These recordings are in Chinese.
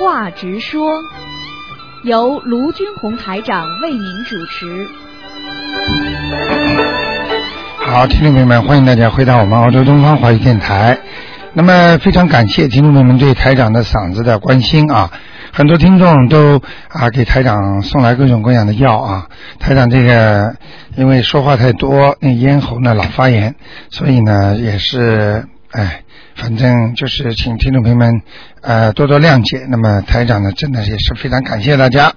话直说，由卢军红台长为您主持。好，听众朋友们，欢迎大家回到我们澳洲东方华语电台。那么非常感谢听众朋友们对台长的嗓子的关心啊，很多听众都啊给台长送来各种各样的药啊。台长这个因为说话太多，那咽喉呢老发炎，所以呢也是哎，反正就是请听众朋友们呃多多谅解。那么台长呢真的也是非常感谢大家。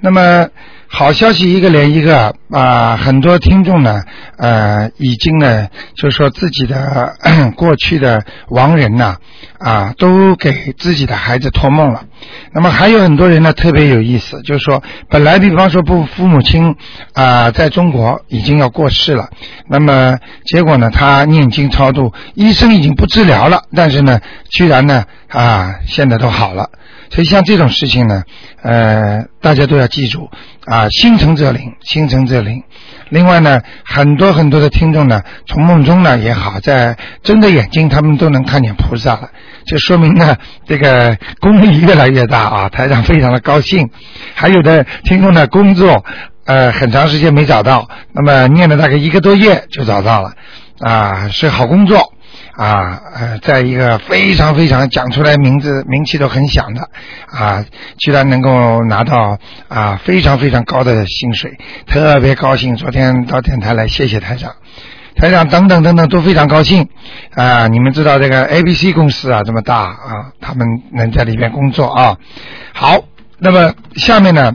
那么。好消息一个连一个啊！很多听众呢，呃，已经呢，就说自己的 过去的亡人呐，啊，都给自己的孩子托梦了。那么还有很多人呢，特别有意思，就是说，本来比方说不父母亲啊，在中国已经要过世了，那么结果呢，他念经超度，医生已经不治疗了，但是呢，居然呢，啊，现在都好了。所以像这种事情呢，呃，大家都要记住啊，心诚则灵，心诚则灵。另外呢，很多很多的听众呢，从梦中呢也好，在睁着眼睛，他们都能看见菩萨了，就说明呢，这个功力越来越大啊。台长非常的高兴。还有的听众呢，工作呃很长时间没找到，那么念了大概一个多月就找到了，啊，是好工作。啊，呃，在一个非常非常讲出来名字名气都很响的啊，居然能够拿到啊非常非常高的薪水，特别高兴。昨天到电台来，谢谢台长，台长等等等等都非常高兴啊。你们知道这个 A B C 公司啊这么大啊，他们能在里面工作啊。好，那么下面呢？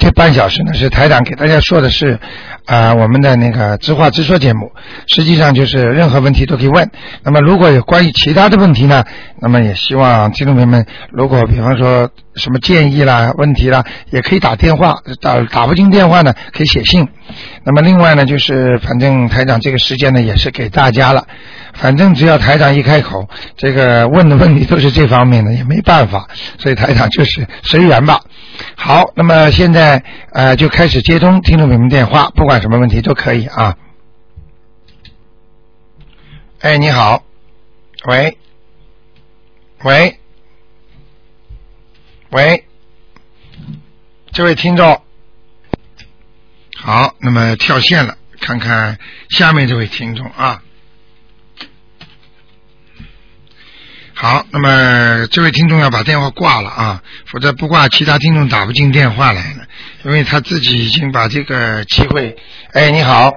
这半小时呢，是台长给大家说的是啊，我们的那个直话直说节目，实际上就是任何问题都可以问。那么如果有关于其他的问题呢，那么也希望听众朋友们，如果比方说什么建议啦、问题啦，也可以打电话，打打不进电话呢，可以写信。那么另外呢，就是反正台长这个时间呢，也是给大家了。反正只要台长一开口，这个问的问题都是这方面的，也没办法，所以台长就是随缘吧。好，那么现在呃就开始接通听众朋友们电话，不管什么问题都可以啊。哎，你好，喂，喂，喂，这位听众，好，那么跳线了，看看下面这位听众啊。好，那么这位听众要把电话挂了啊，否则不挂，其他听众打不进电话来了，因为他自己已经把这个机会。哎，你好。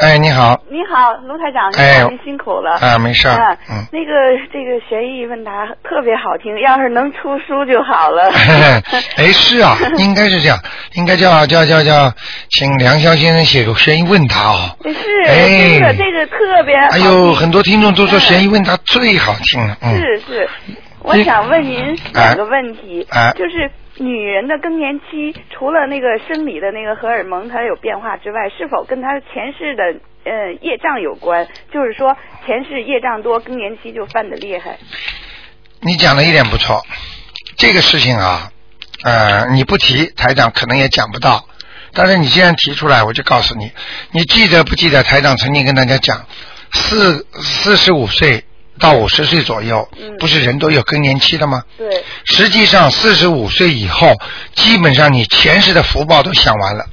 喂。哎，你好。你好，卢台长，哎，您辛苦了。啊，没事。嗯。那个，这个悬疑问答特别好听，要是能出书就好了。哎，是啊，应该是这样，应该叫叫叫叫，请梁霄先生写个悬疑问答哦。是。哎。这个这个特别。哎呦，很多听众都说悬疑问答最好听了。是是，我想问您两个问题，就是。女人的更年期，除了那个生理的那个荷尔蒙它有变化之外，是否跟她前世的呃业障有关？就是说前世业障多，更年期就犯的厉害。你讲的一点不错，这个事情啊，呃，你不提台长可能也讲不到，但是你既然提出来，我就告诉你，你记得不记得台长曾经跟大家讲，四四十五岁。到五十岁左右，不是人都有更年期的吗？对。实际上，四十五岁以后，基本上你前世的福报都享完了。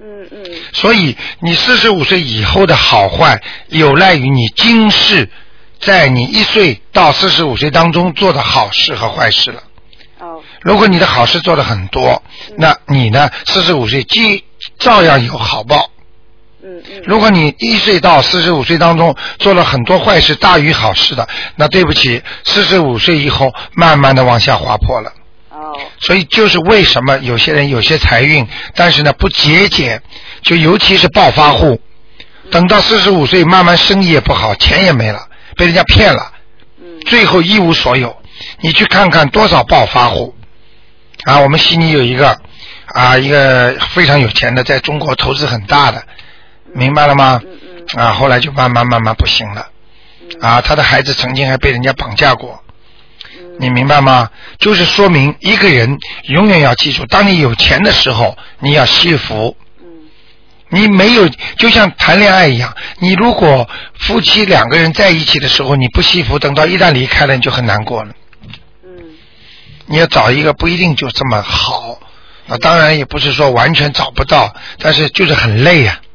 嗯嗯。所以，你四十五岁以后的好坏，有赖于你今世在你一岁到四十五岁当中做的好事和坏事了。哦。如果你的好事做的很多，那你呢？四十五岁既照样有好报。嗯嗯，如果你一岁到四十五岁当中做了很多坏事大于好事的，那对不起，四十五岁以后慢慢的往下滑坡了。哦。所以就是为什么有些人有些财运，但是呢不节俭，就尤其是暴发户，等到四十五岁慢慢生意也不好，钱也没了，被人家骗了，最后一无所有。你去看看多少暴发户啊！我们悉尼有一个啊，一个非常有钱的，在中国投资很大的。明白了吗？啊，后来就慢慢慢慢不行了。啊，他的孩子曾经还被人家绑架过。你明白吗？就是说明一个人永远要记住，当你有钱的时候，你要惜福。你没有，就像谈恋爱一样，你如果夫妻两个人在一起的时候，你不惜福，等到一旦离开了，你就很难过了。你要找一个不一定就这么好。那当然也不是说完全找不到，但是就是很累呀。是。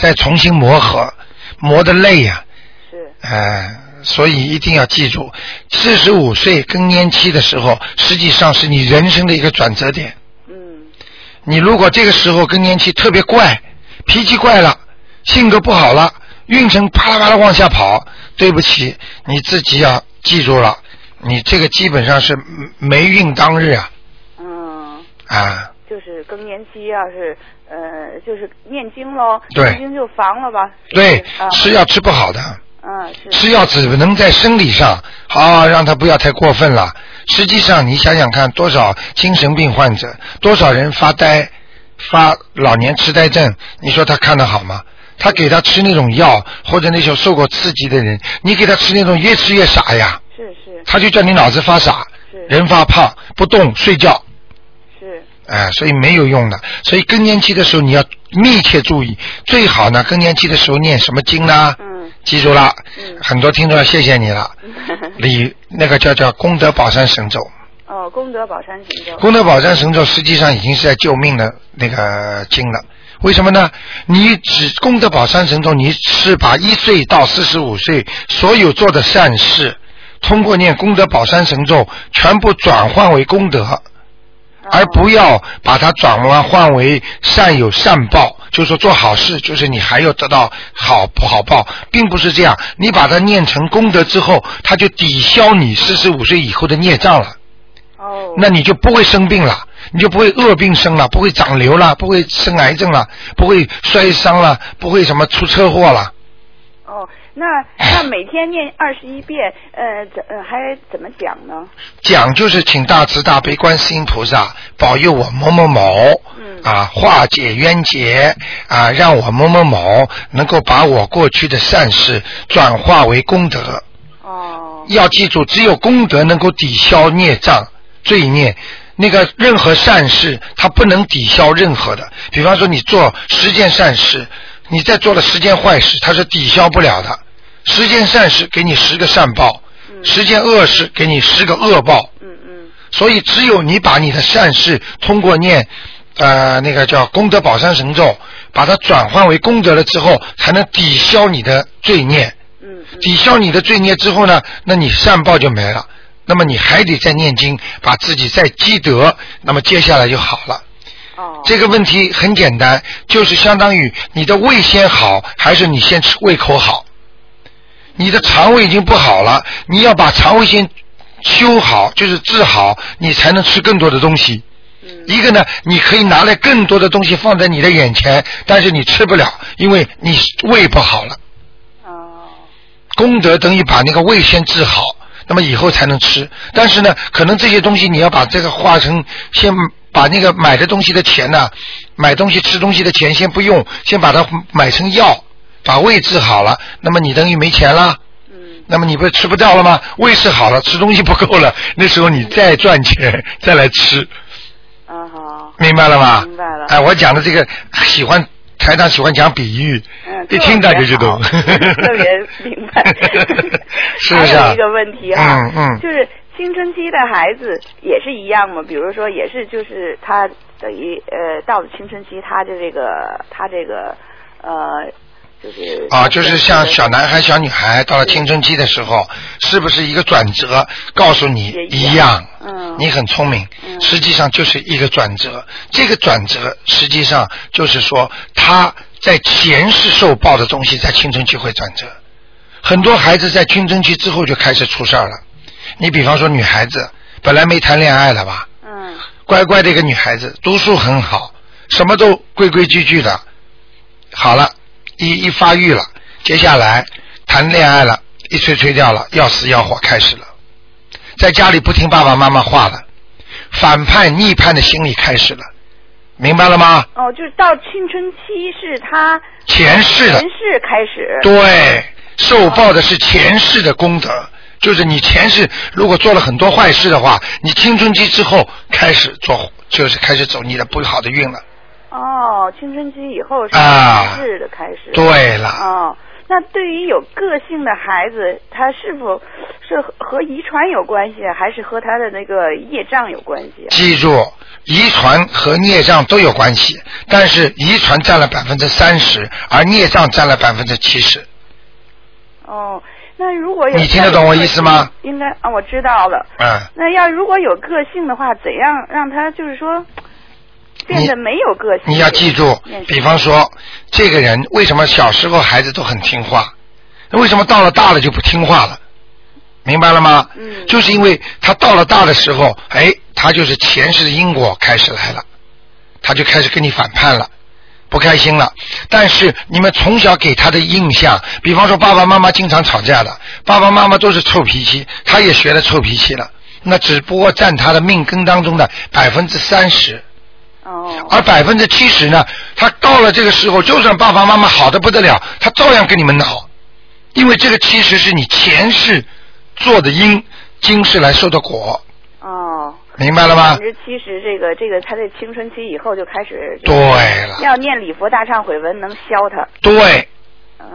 再重新磨合，磨得累呀。是。哎，所以一定要记住，四十五岁更年期的时候，实际上是你人生的一个转折点。嗯。你如果这个时候更年期特别怪，脾气怪了，性格不好了，运程啪啦啪啦往下跑，对不起，你自己要记住了，你这个基本上是霉运当日啊。嗯啊，就是更年期，要是呃，就是念经喽，念经就防了吧。对，吃药吃不好的。嗯，吃药只能在生理上，啊让他不要太过分了。实际上，你想想看，多少精神病患者，多少人发呆、发老年痴呆症，你说他看得好吗？他给他吃那种药，或者那种受过刺激的人，你给他吃那种越吃越傻呀。是是。他就叫你脑子发傻，人发胖，不动睡觉。哎，所以没有用的。所以更年期的时候你要密切注意，最好呢更年期的时候念什么经呢？嗯，记住了。嗯，很多听众要谢谢你了。李那个叫叫功德宝山神咒。哦，功德宝山神咒。功德宝山神咒实际上已经是在救命的那个经了。为什么呢？你只功德宝山神咒，你是把一岁到四十五岁所有做的善事，通过念功德宝山神咒，全部转换为功德。而不要把它转换换为善有善报，就是说做好事，就是你还要得到好不好报，并不是这样。你把它念成功德之后，它就抵消你四十五岁以后的孽障了。哦。那你就不会生病了，你就不会恶病生了，不会长瘤了，不会生癌症了，不会摔伤了，不会什么出车祸了。哦。那 那每天念二十一遍，呃，怎呃还怎么讲呢？讲就是请大慈大悲观世音菩萨保佑我某某某，嗯，啊化解冤结啊，让我某某某能够把我过去的善事转化为功德。哦。要记住，只有功德能够抵消孽障罪孽。那个任何善事，它不能抵消任何的。比方说，你做十件善事。你再做了十件坏事，它是抵消不了的。十件善事给你十个善报，十件恶事给你十个恶报。嗯嗯。所以只有你把你的善事通过念呃那个叫功德宝山神咒，把它转换为功德了之后，才能抵消你的罪孽。嗯。抵消你的罪孽之后呢，那你善报就没了。那么你还得再念经，把自己再积德，那么接下来就好了。这个问题很简单，就是相当于你的胃先好，还是你先吃胃口好？你的肠胃已经不好了，你要把肠胃先修好，就是治好，你才能吃更多的东西。一个呢，你可以拿来更多的东西放在你的眼前，但是你吃不了，因为你胃不好了。哦。功德等于把那个胃先治好，那么以后才能吃。但是呢，可能这些东西你要把这个化成先。把那个买的东西的钱呢，买东西吃东西的钱先不用，先把它买成药，把胃治好了，那么你等于没钱了。嗯。那么你不是吃不掉了吗？胃是好了，吃东西不够了，那时候你再赚钱再来吃。嗯好。明白了吗？明白了。哎，我讲的这个喜欢台长喜欢讲比喻，一听大家就懂。特别明白。是不是？还有一个问题哈，嗯嗯，就是。青春期的孩子也是一样嘛？比如说，也是就是他等于呃到了青春期，他的这个他这个呃就是啊，就是像小男孩、小女孩到了青春期的时候，是不是一个转折？告诉你一样，嗯，你很聪明，实际上就是一个转折。这个转折实际上就是说他在前世受报的东西，在青春期会转折。很多孩子在青春期之后就开始出事儿了。你比方说女孩子本来没谈恋爱了吧？嗯。乖乖的一个女孩子，读书很好，什么都规规矩矩的。好了，一一发育了，接下来谈恋爱了，一吹吹掉了，要死要活开始了，在家里不听爸爸妈妈话了，反叛逆叛的心理开始了，明白了吗？哦，就是到青春期是他前世的前世开始。对，受报的是前世的功德。就是你前世如果做了很多坏事的话，你青春期之后开始做，就是开始走你的不好的运了。哦，青春期以后是前世的开始。对了。哦，那对于有个性的孩子，他是否是和遗传有关系，还是和他的那个业障有关系？记住，遗传和孽障都有关系，但是遗传占了百分之三十，而孽障占了百分之七十。哦，那如果有你听得懂我意思吗？应该啊，我知道了。嗯。那要如果有个性的话，怎样让他就是说变得没有个性？你要记住，比方说，这个人为什么小时候孩子都很听话，为什么到了大了就不听话了？明白了吗？嗯。就是因为他到了大的时候，哎，他就是前世的因果开始来了，他就开始跟你反叛了。不开心了，但是你们从小给他的印象，比方说爸爸妈妈经常吵架的，爸爸妈妈都是臭脾气，他也学了臭脾气了，那只不过占他的命根当中的百分之三十。哦。而百分之七十呢，他到了这个时候，就算爸爸妈妈好的不得了，他照样跟你们闹，因为这个其实是你前世做的因，今世来受的果。哦。明白了吗？百分之七十，这个这个，他在青春期以后就开始。对了。要念礼佛大忏悔文，能消他。对。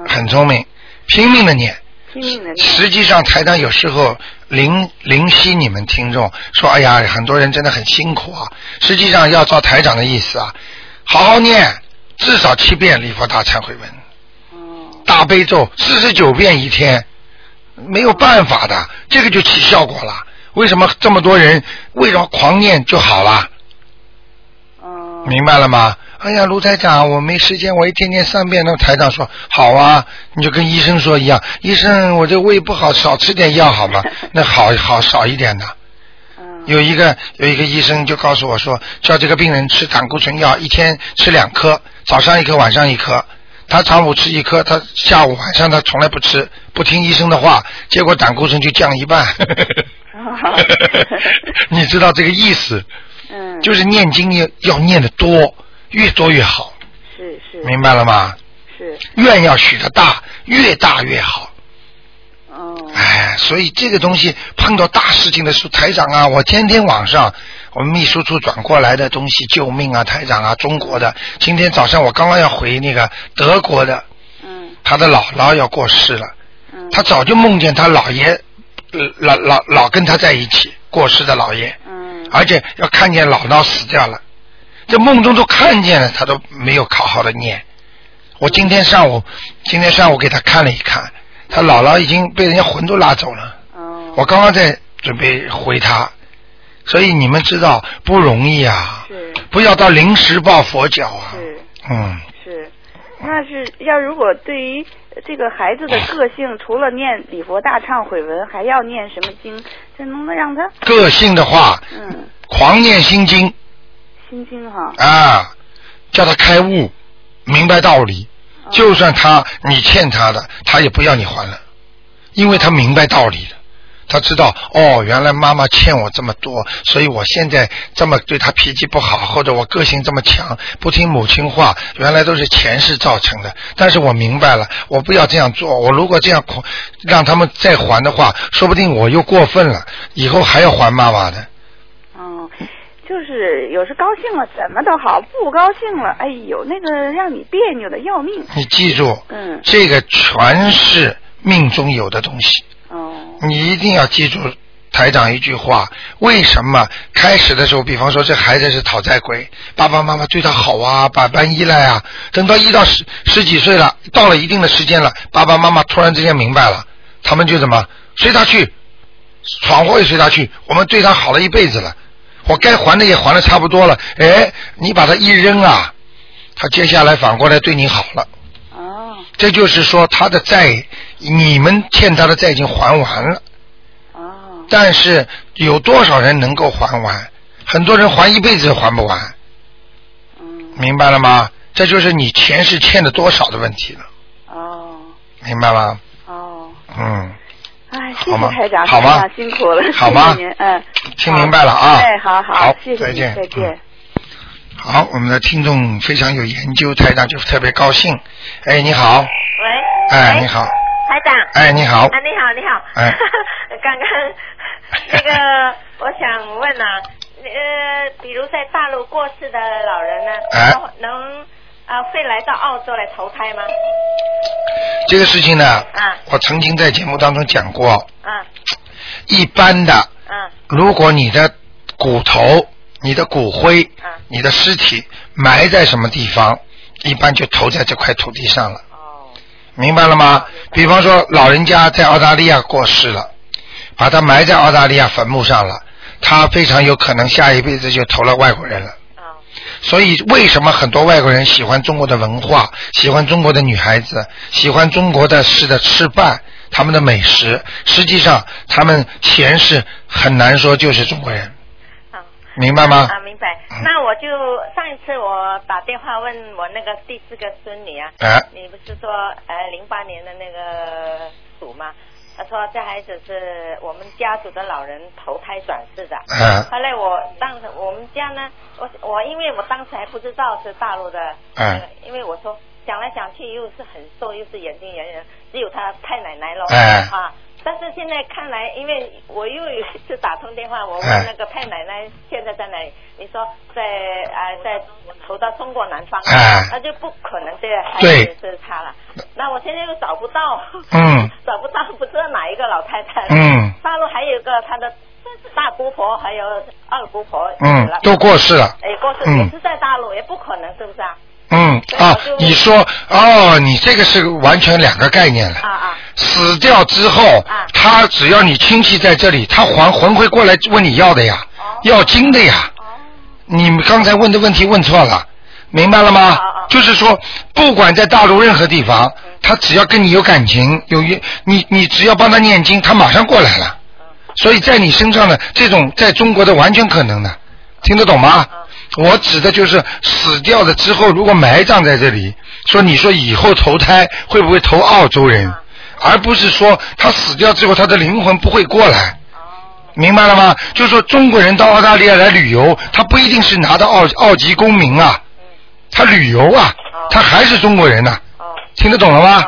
很聪明，拼命的念。拼命的念。实际上，台长有时候灵灵犀你们听众说：“哎呀，很多人真的很辛苦啊。”实际上，要照台长的意思啊，好好念，至少七遍礼佛大忏悔文。哦。大悲咒四十九遍一天，没有办法的，这个就起效果了。为什么这么多人为什么狂念就好了？明白了吗？哎呀，卢台长，我没时间，我一天天三遍。那台长说好啊，你就跟医生说一样，医生，我这胃不好，少吃点药好吗？那好好少一点的。有一个有一个医生就告诉我说，叫这个病人吃胆固醇药，一天吃两颗，早上一颗，晚上一颗。他上午吃一颗，他下午晚上他从来不吃，不听医生的话，结果胆固醇就降一半。你知道这个意思？嗯。就是念经要要念的多，越多越好。是是。明白了吗？是。愿要许的大，越大越好。哦。哎，所以这个东西碰到大事情的时候，台长啊，我天天晚上我们秘书处转过来的东西，救命啊，台长啊，中国的。今天早上我刚刚要回那个德国的。嗯。他的姥姥要过世了。嗯。他早就梦见他姥爷。老老老跟他在一起过世的老爷，嗯，而且要看见姥姥死掉了，在梦中都看见了，他都没有好好的念。我今天上午，今天上午给他看了一看，他姥姥已经被人家魂都拉走了。哦，我刚刚在准备回他，所以你们知道不容易啊，不要到临时抱佛脚啊，嗯，是，那是要如果对于。这个孩子的个性，除了念礼佛大忏悔文，还要念什么经？这能不能让他个性的话，嗯，狂念心经，心经哈啊，叫他开悟，明白道理。就算他你欠他的，他也不要你还了，因为他明白道理了。他知道哦，原来妈妈欠我这么多，所以我现在这么对他脾气不好，或者我个性这么强，不听母亲话，原来都是前世造成的。但是我明白了，我不要这样做。我如果这样让他们再还的话，说不定我又过分了，以后还要还妈妈的。哦，就是有时高兴了怎么都好，不高兴了，哎呦，那个让你别扭的要命。你记住，嗯，这个全是命中有的东西。哦，你一定要记住台长一句话：为什么开始的时候，比方说这孩子是讨债鬼，爸爸妈妈对他好啊，百般依赖啊，等到一到十十几岁了，到了一定的时间了，爸爸妈妈突然之间明白了，他们就怎么随他去，闯祸也随他去，我们对他好了一辈子了，我该还的也还的差不多了，哎，你把他一扔啊，他接下来反过来对你好了。哦，这就是说他的债。你们欠他的债已经还完了，哦，但是有多少人能够还完？很多人还一辈子还不完，嗯，明白了吗？这就是你前世欠的多少的问题了。哦，明白吗？哦，嗯，哎，谢谢台长，好吗？辛苦了，好吗？您，嗯，听明白了啊？哎，好好，谢谢，再见，再见。好，我们的听众非常有研究，台长就特别高兴。哎，你好。喂。哎，你好。台长，哎，你好，啊，你好，你好，哎，刚刚那个，我想问啊，呃，比如在大陆过世的老人呢，哎，能啊会来到澳洲来投胎吗？这个事情呢，啊我曾经在节目当中讲过。啊。一般的。嗯。如果你的骨头、你的骨灰、你的尸体埋在什么地方，一般就投在这块土地上了。哦。明白了吗？比方说，老人家在澳大利亚过世了，把他埋在澳大利亚坟墓上了，他非常有可能下一辈子就投了外国人了。所以，为什么很多外国人喜欢中国的文化，喜欢中国的女孩子，喜欢中国的式的吃饭，他们的美食？实际上，他们前世很难说就是中国人。明白吗？啊，明白。那我就上一次我打电话问我那个第四个孙女啊，你不是说呃零八年的那个鼠吗？他说这孩子是我们家族的老人投胎转世的。嗯。后来我当时我们家呢，我我因为我当时还不知道是大陆的。嗯。因为我说想来想去又是很瘦又是眼睛圆圆，只有他太奶奶了。哎。啊。但是现在看来，因为我又有一次打通电话，我问那个太奶奶现在在哪里？你说在啊，在投到中国南方，那就不可能这个孩子是他了。那我现在又找不到，嗯，找不到，不知道哪一个老太太。嗯，大陆还有一个他的大姑婆，还有二姑婆，嗯，都过世了。哎，过世也是在大陆，也不可能，是不是啊？嗯啊，你说哦，你这个是完全两个概念了。啊啊！死掉之后，他只要你亲戚在这里，他还魂会过来问你要的呀，要金的呀。你们刚才问的问题问错了，明白了吗？就是说，不管在大陆任何地方，他只要跟你有感情，有约你，你只要帮他念经，他马上过来了。所以在你身上的这种，在中国的完全可能的，听得懂吗？我指的就是死掉了之后，如果埋葬在这里，说你说以后投胎会不会投澳洲人，而不是说他死掉之后他的灵魂不会过来，明白了吗？就是说中国人到澳大利亚来旅游，他不一定是拿到澳澳籍公民啊，他旅游啊，他还是中国人呐，听得懂了吗？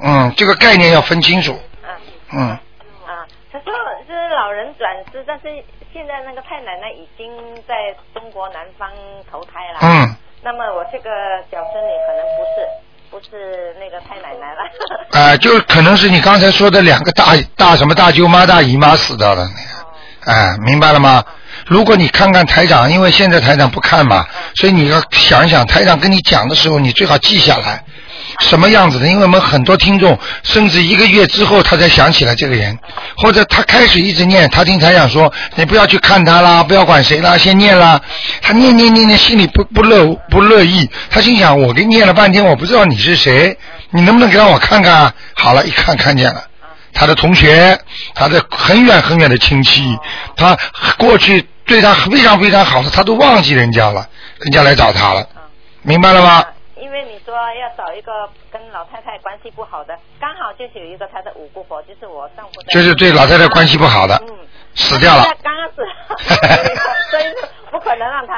嗯，这个概念要分清楚。嗯。啊，他说是老人转世，但是。现在那个太奶奶已经在中国南方投胎了。嗯。那么我这个小孙女可能不是，不是那个太奶奶了。啊，就可能是你刚才说的两个大大什么大舅妈、大姨妈死掉了那个。哎，明白了吗？如果你看看台长，因为现在台长不看嘛，所以你要想一想，台长跟你讲的时候，你最好记下来。什么样子的？因为我们很多听众，甚至一个月之后他才想起来这个人，或者他开始一直念，他听台长说，你不要去看他啦，不要管谁啦，先念啦。他念念念念，心里不不乐不乐意，他心想，我给你念了半天，我不知道你是谁，你能不能让我看看？好了，一看看见了，他的同学，他的很远很远的亲戚，他过去对他非常非常好的，他都忘记人家了，人家来找他了，明白了吗？因为你说要找一个跟老太太关系不好的，刚好就是有一个她的五姑婆，就是我丈夫。就是对老太太关系不好的，嗯，死掉了。刚刚死，所以不可能让他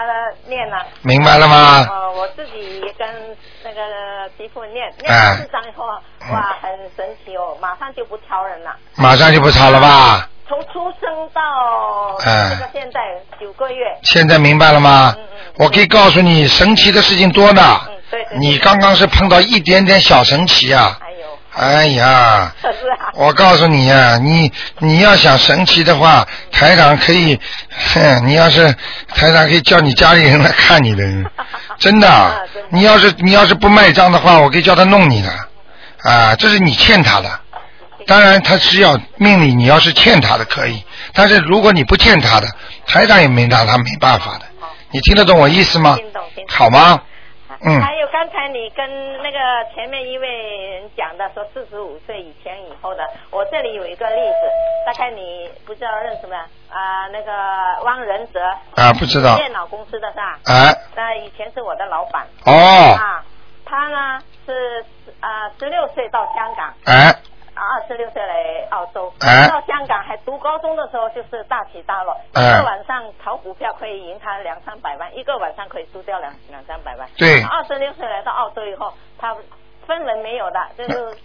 念了。明白了吗？呃，我自己跟那个媳妇念念四张以后，哇，很神奇哦，马上就不挑人了。马上就不挑了吧？从出生到这个现在九个月。现在明白了吗？嗯嗯。我可以告诉你，神奇的事情多呢。你刚刚是碰到一点点小神奇啊！哎呀，我告诉你呀，你你要想神奇的话，台长可以，哼，你要是台长可以叫你家里人来看你的，真的。你要是你要是不卖账的话，我可以叫他弄你的，啊，这是你欠他的。当然他是要命里你要是欠他的可以，但是如果你不欠他的，台长也没拿他没办法的。你听得懂我意思吗？好吗？嗯。还有刚才你跟那个前面一位人讲的，说四十五岁以前以后的，我这里有一个例子，大概你不知道认识吗？啊，那个汪仁泽。啊，不知道。电脑公司的是吧？哎。那以前是我的老板。哦。啊，他呢是啊十六岁到香港。哎。二十六岁来澳洲，到香港还读高中的时候就是大起大落，一个晚上炒股票可以赢他两三百万，一个晚上可以输掉两两三百万。对。二十六岁来到澳洲以后，他分文没有的，就是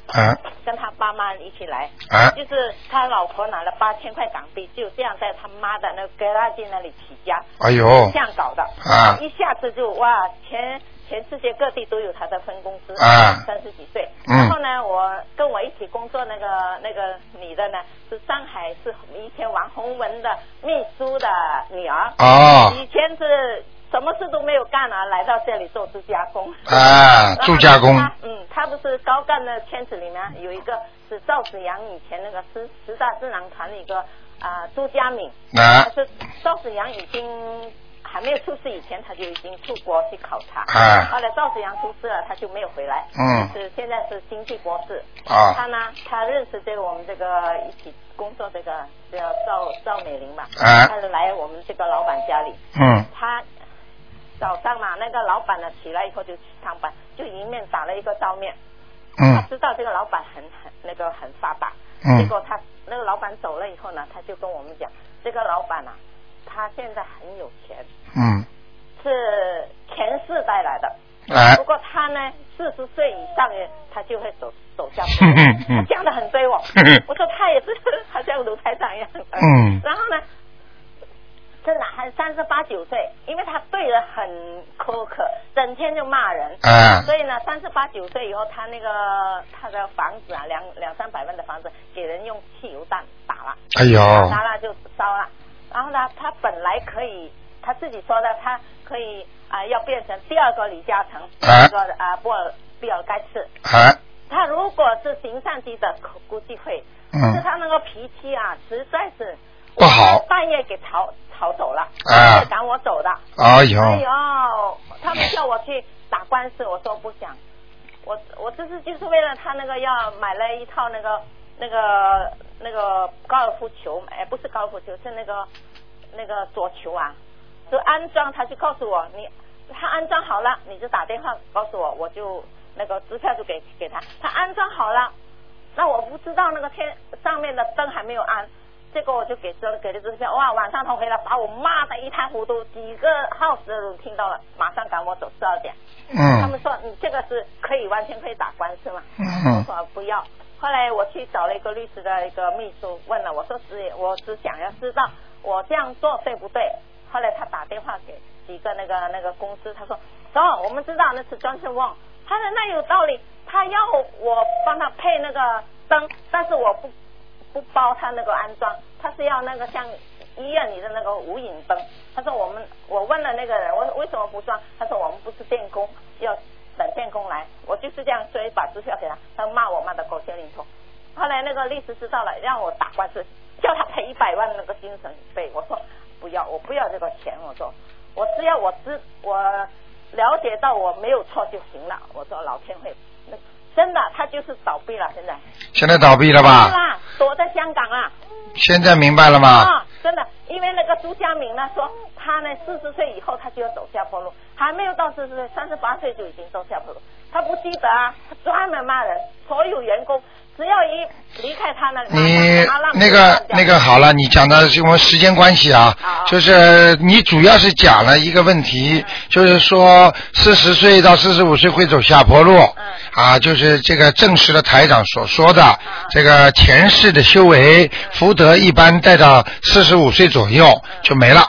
跟他爸妈一起来，就是他老婆拿了八千块港币，就这样在他妈的那个格拉金那里起家。哎呦。这样搞的。啊。一下子就哇钱全世界各地都有他的分公司，啊，三十几岁。然后呢，我跟我一起工作那个那个女的呢，是上海是以前王洪文的秘书的女儿。哦。以前是什么事都没有干啊，来到这里做助加工。啊，助加工。嗯，他不是高干的圈子里面有一个是赵子阳以前那个十十大智囊团的一个啊朱家敏。啊。是赵子阳已经。还没有出事以前，他就已经出国去考察。啊。后来赵子阳出事了，他就没有回来。嗯。是现在是经济博士。啊。他呢，他认识这个我们这个一起工作这个叫赵赵美玲嘛。啊。他就来我们这个老板家里。嗯。他早上嘛，那个老板呢起来以后就去上班，就迎面打了一个照面。嗯。他知道这个老板很很那个很发达。嗯。结果他那个老板走了以后呢，他就跟我们讲，这个老板啊，他现在很有钱。嗯，是前世带来的。哎，不过他呢，四十岁以上，他就会走走下坡。他讲的很对哦。我说他也是，好像卢台长一样。嗯。然后呢，真的还三十八九岁，因为他对人很苛刻，整天就骂人。啊。所以呢，三十八九岁以后，他那个他的房子啊，两两三百万的房子，给人用汽油弹打了。哎呦。打了就烧了。然后呢，他本来可以。他自己说的，他可以啊，要变成第二个李嘉诚，第二个啊，波尔比尔盖茨。啊他如果是行善积德，估计会。嗯。是他那个脾气啊，实在是不好。半夜给逃逃走了，半夜赶我走的。哎呦！哎呦，他们叫我去打官司，我说不想。我我这次就是为了他那个要买了一套那个那个那个高尔夫球，哎，不是高尔夫球，是那个那个桌球啊。就安装，他就告诉我，你他安装好了，你就打电话告诉我，我就那个支票就给给他。他安装好了，那我不知道那个天上面的灯还没有安，这个我就给支给了支票。哇，晚上他回来把我骂的一塌糊涂，几个 house 的都听到了，马上赶我走十二点。嗯。他们说你这个是可以完全可以打官司嘛？嗯。我说不要。后来我去找了一个律师的一个秘书，问了，我说只我只想要知道我这样做对不对。后来他打电话给几个那个那个公司，他说：“走，我们知道那是装修旺。”他说：“那有道理，他要我帮他配那个灯，但是我不不包他那个安装，他是要那个像医院里的那个无影灯。”他说：“我们我问了那个人，我为什么不装？他说：“我们不是电工，要等电工来。”我就是这样，所以把支票给他，他骂我骂的狗血淋头。后来那个律师知道了，让我打官司，叫他赔一百万那个精神费。我说。不要，我不要这个钱。我说，我只要我知我了解到我没有错就行了。我说老天会，那真的，他就是倒闭了。现在现在倒闭了吧？是啦，躲在香港啊。现在明白了吗？啊，真的，因为那个朱家明呢说，他呢四十岁以后他就要走下坡路，还没有到四十岁，三十八岁就已经走下坡路。他不记得啊，他专门骂人，所有员工。只要一离开他那，你那个那个好了，你讲的是我们时间关系啊，就是你主要是讲了一个问题，就是说四十岁到四十五岁会走下坡路，啊，就是这个正式的台长所说的这个前世的修为福德一般带到四十五岁左右就没了，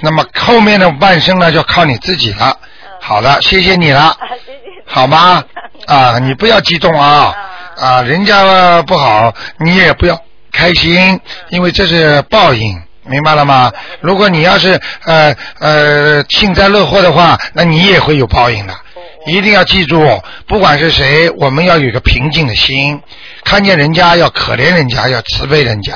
那么后面的半生呢就靠你自己了。好的，谢谢你了，好吗？啊，你不要激动啊。啊，人家不好，你也不要开心，因为这是报应，明白了吗？如果你要是呃呃幸灾乐祸的话，那你也会有报应的。一定要记住，不管是谁，我们要有一个平静的心，看见人家要可怜人家，要慈悲人家，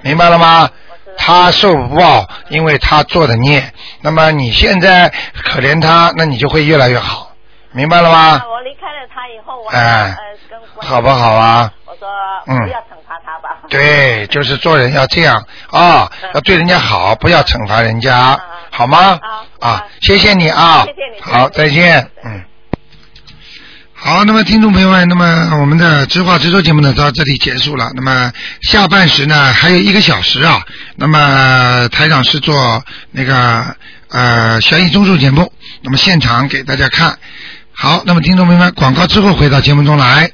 明白了吗？他受不报，因为他做的孽。那么你现在可怜他，那你就会越来越好，明白了吗？我离开了他以后，我呃。好不好啊？我说，嗯，不要惩罚他吧。对，就是做人要这样啊，要对人家好，不要惩罚人家，好吗？啊，谢谢你啊，谢谢你，好，再见，嗯。好，那么听众朋友们，那么我们的直话直说节目呢到这里结束了。那么下半时呢还有一个小时啊。那么台长是做那个呃悬疑综述节目，那么现场给大家看。好，那么听众朋友们，广告之后回到节目中来。